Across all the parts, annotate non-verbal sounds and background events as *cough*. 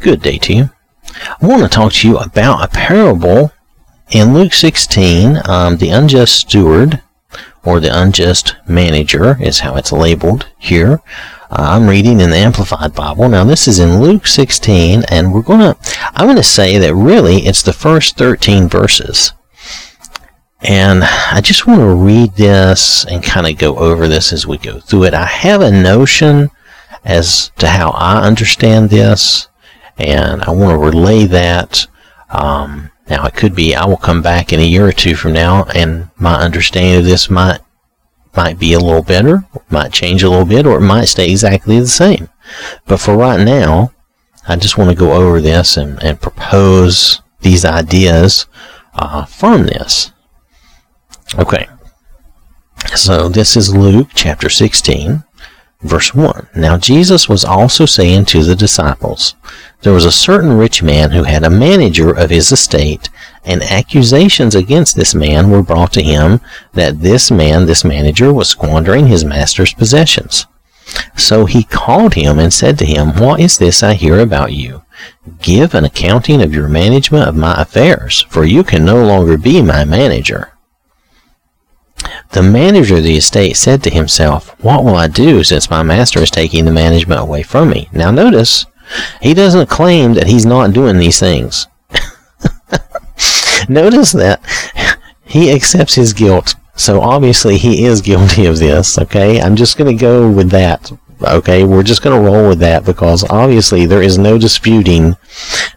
Good day to you. I want to talk to you about a parable in Luke 16, um, the unjust steward or the unjust manager is how it's labeled here. Uh, I'm reading in the Amplified Bible. Now this is in Luke 16 and we're going to I'm going to say that really it's the first 13 verses. And I just want to read this and kind of go over this as we go through it. I have a notion as to how I understand this, and I want to relay that. Um, now, it could be I will come back in a year or two from now, and my understanding of this might might be a little better, might change a little bit, or it might stay exactly the same. But for right now, I just want to go over this and, and propose these ideas uh, from this. Okay. So this is Luke chapter 16, verse 1. Now Jesus was also saying to the disciples, There was a certain rich man who had a manager of his estate, and accusations against this man were brought to him that this man, this manager, was squandering his master's possessions. So he called him and said to him, What is this I hear about you? Give an accounting of your management of my affairs, for you can no longer be my manager. The manager of the estate said to himself, What will I do since my master is taking the management away from me? Now notice, he doesn't claim that he's not doing these things. *laughs* notice that he accepts his guilt. So obviously he is guilty of this, okay? I'm just going to go with that. Okay, we're just going to roll with that because obviously there is no disputing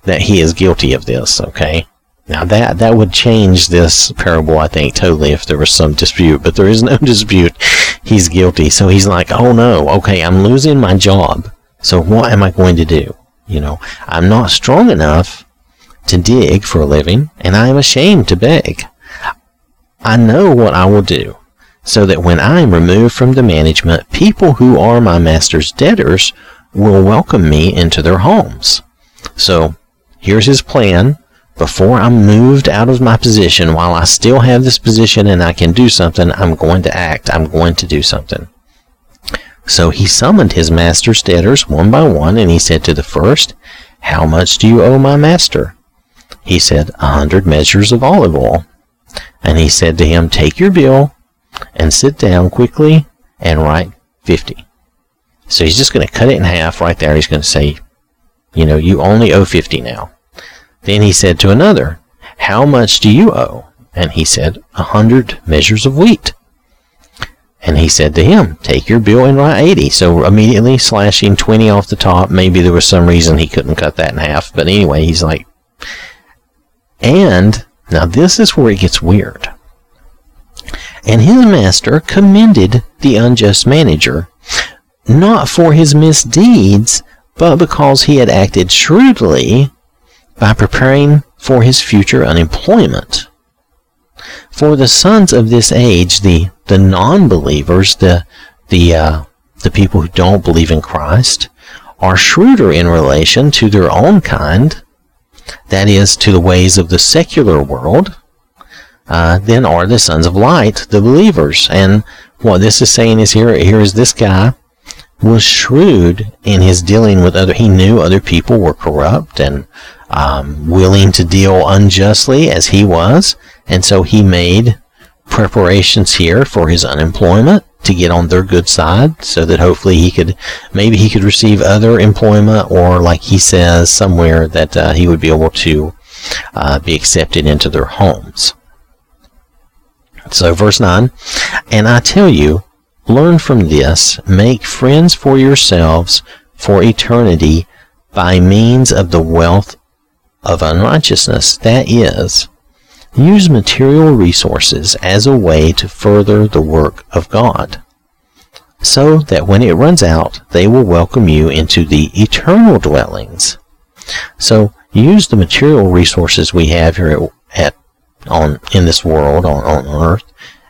that he is guilty of this, okay? Now that that would change this parable, I think, totally if there was some dispute. But there is no *laughs* dispute. He's guilty. So he's like, oh no, okay, I'm losing my job. So what am I going to do? You know, I'm not strong enough to dig for a living, and I am ashamed to beg. I know what I will do, so that when I am removed from the management, people who are my master's debtors will welcome me into their homes. So here's his plan before I'm moved out of my position, while I still have this position and I can do something, I'm going to act. I'm going to do something. So he summoned his master's debtors one by one, and he said to the first, How much do you owe my master? He said, A hundred measures of olive oil. And he said to him, Take your bill and sit down quickly and write fifty. So he's just going to cut it in half right there. He's going to say, You know, you only owe fifty now. Then he said to another, How much do you owe? And he said, A hundred measures of wheat. And he said to him, Take your bill and write eighty. So immediately slashing twenty off the top. Maybe there was some reason he couldn't cut that in half. But anyway, he's like, and now this is where it gets weird. And his master commended the unjust manager, not for his misdeeds, but because he had acted shrewdly by preparing for his future unemployment. For the sons of this age, the, the non-believers, the, the, uh, the people who don't believe in Christ, are shrewder in relation to their own kind, that is, to the ways of the secular world, uh, than are the sons of light, the believers. And what this is saying is here, here is this guy was shrewd in his dealing with other. He knew other people were corrupt and um, willing to deal unjustly as he was, and so he made preparations here for his unemployment to get on their good side so that hopefully he could maybe he could receive other employment or like he says somewhere that uh, he would be able to uh, be accepted into their homes so verse 9 and i tell you learn from this. Make friends for yourselves for eternity by means of the wealth of unrighteousness. That is use material resources as a way to further the work of God, so that when it runs out, they will welcome you into the eternal dwellings. So use the material resources we have here at, at on in this world on, on earth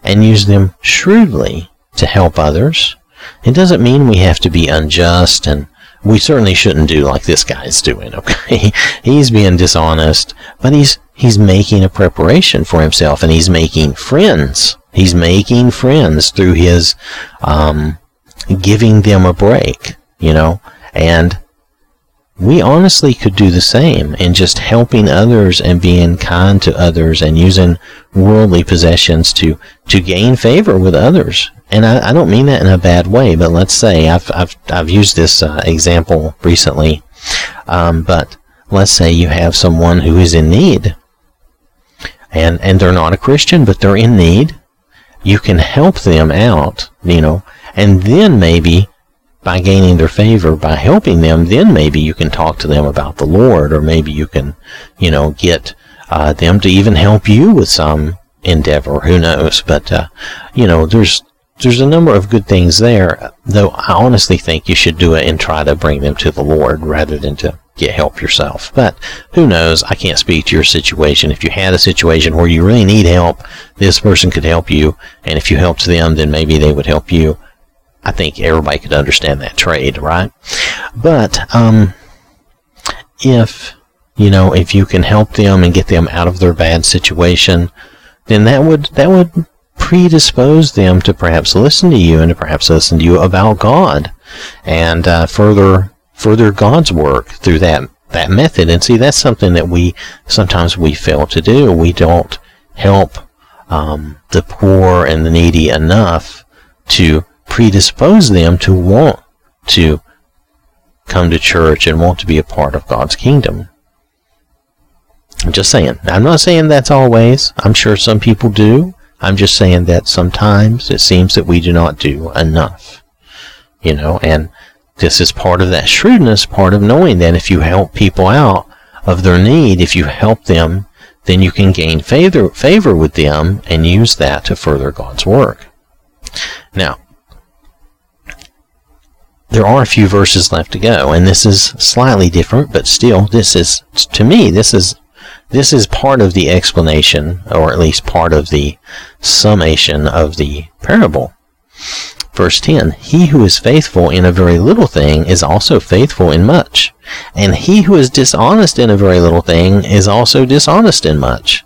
and use them shrewdly to help others. It doesn't mean we have to be unjust and we certainly shouldn't do like this guy's doing, *laughs* okay? he's being dishonest, but he's he's making a preparation for himself and he's making friends. He's making friends through his um, giving them a break, you know, and we honestly could do the same in just helping others and being kind to others and using worldly possessions to, to gain favor with others. And I, I don't mean that in a bad way, but let's say I've, I've, I've used this uh, example recently. Um, but let's say you have someone who is in need and, and they're not a Christian, but they're in need. You can help them out, you know, and then maybe by gaining their favor, by helping them, then maybe you can talk to them about the Lord, or maybe you can, you know, get uh, them to even help you with some endeavor. Who knows? But uh, you know, there's there's a number of good things there. Though I honestly think you should do it and try to bring them to the Lord rather than to get help yourself. But who knows? I can't speak to your situation. If you had a situation where you really need help, this person could help you, and if you helped them, then maybe they would help you. I think everybody could understand that trade, right? But um, if you know, if you can help them and get them out of their bad situation, then that would that would predispose them to perhaps listen to you and to perhaps listen to you about God and uh, further further God's work through that that method. And see, that's something that we sometimes we fail to do. We don't help um, the poor and the needy enough to predispose them to want to come to church and want to be a part of God's kingdom. I'm just saying. I'm not saying that's always. I'm sure some people do. I'm just saying that sometimes it seems that we do not do enough. You know, and this is part of that shrewdness, part of knowing that if you help people out of their need, if you help them, then you can gain favor, favor with them and use that to further God's work. Now, there are a few verses left to go, and this is slightly different, but still, this is, to me, this is, this is part of the explanation, or at least part of the summation of the parable. Verse 10 He who is faithful in a very little thing is also faithful in much, and he who is dishonest in a very little thing is also dishonest in much.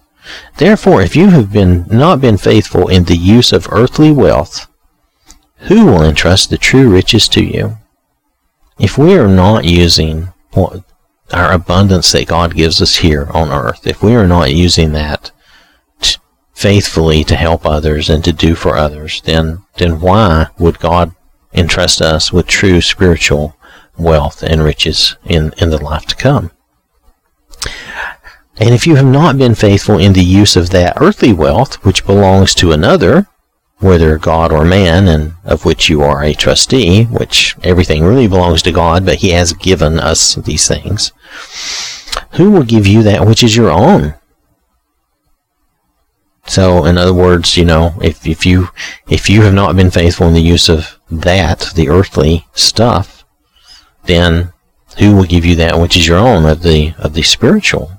Therefore, if you have been not been faithful in the use of earthly wealth, who will entrust the true riches to you? If we are not using our abundance that God gives us here on earth, if we are not using that t- faithfully to help others and to do for others, then then why would God entrust us with true spiritual wealth and riches in, in the life to come? And if you have not been faithful in the use of that earthly wealth, which belongs to another, whether God or man, and of which you are a trustee, which everything really belongs to God, but He has given us these things. Who will give you that which is your own? So, in other words, you know, if, if you if you have not been faithful in the use of that, the earthly stuff, then who will give you that which is your own of the of the spiritual?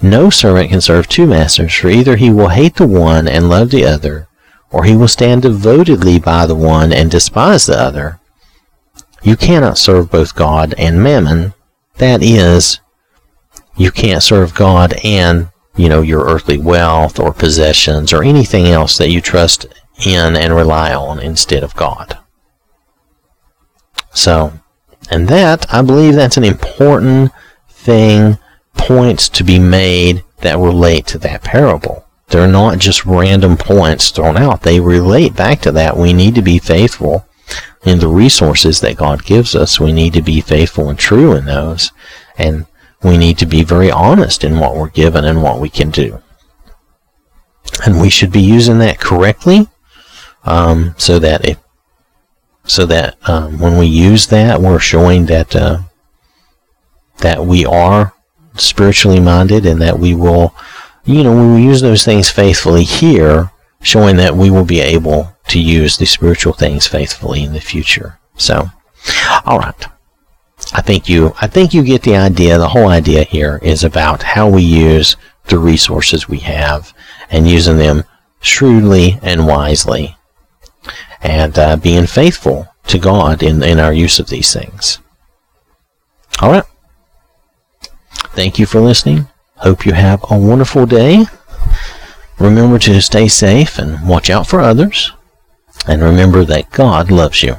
No servant can serve two masters, for either he will hate the one and love the other, or he will stand devotedly by the one and despise the other. You cannot serve both God and mammon. That is, you can't serve God and, you know, your earthly wealth or possessions or anything else that you trust in and rely on instead of God. So, and that, I believe that's an important thing, points to be made that relate to that parable. They're not just random points thrown out. They relate back to that. We need to be faithful in the resources that God gives us. We need to be faithful and true in those. And we need to be very honest in what we're given and what we can do. And we should be using that correctly um, so that if so that um, when we use that, we're showing that uh, that we are spiritually minded and that we will you know, we use those things faithfully here, showing that we will be able to use the spiritual things faithfully in the future. So, all right. I think you I think you get the idea. The whole idea here is about how we use the resources we have and using them shrewdly and wisely and uh, being faithful to God in, in our use of these things. All right. Thank you for listening. Hope you have a wonderful day. Remember to stay safe and watch out for others. And remember that God loves you.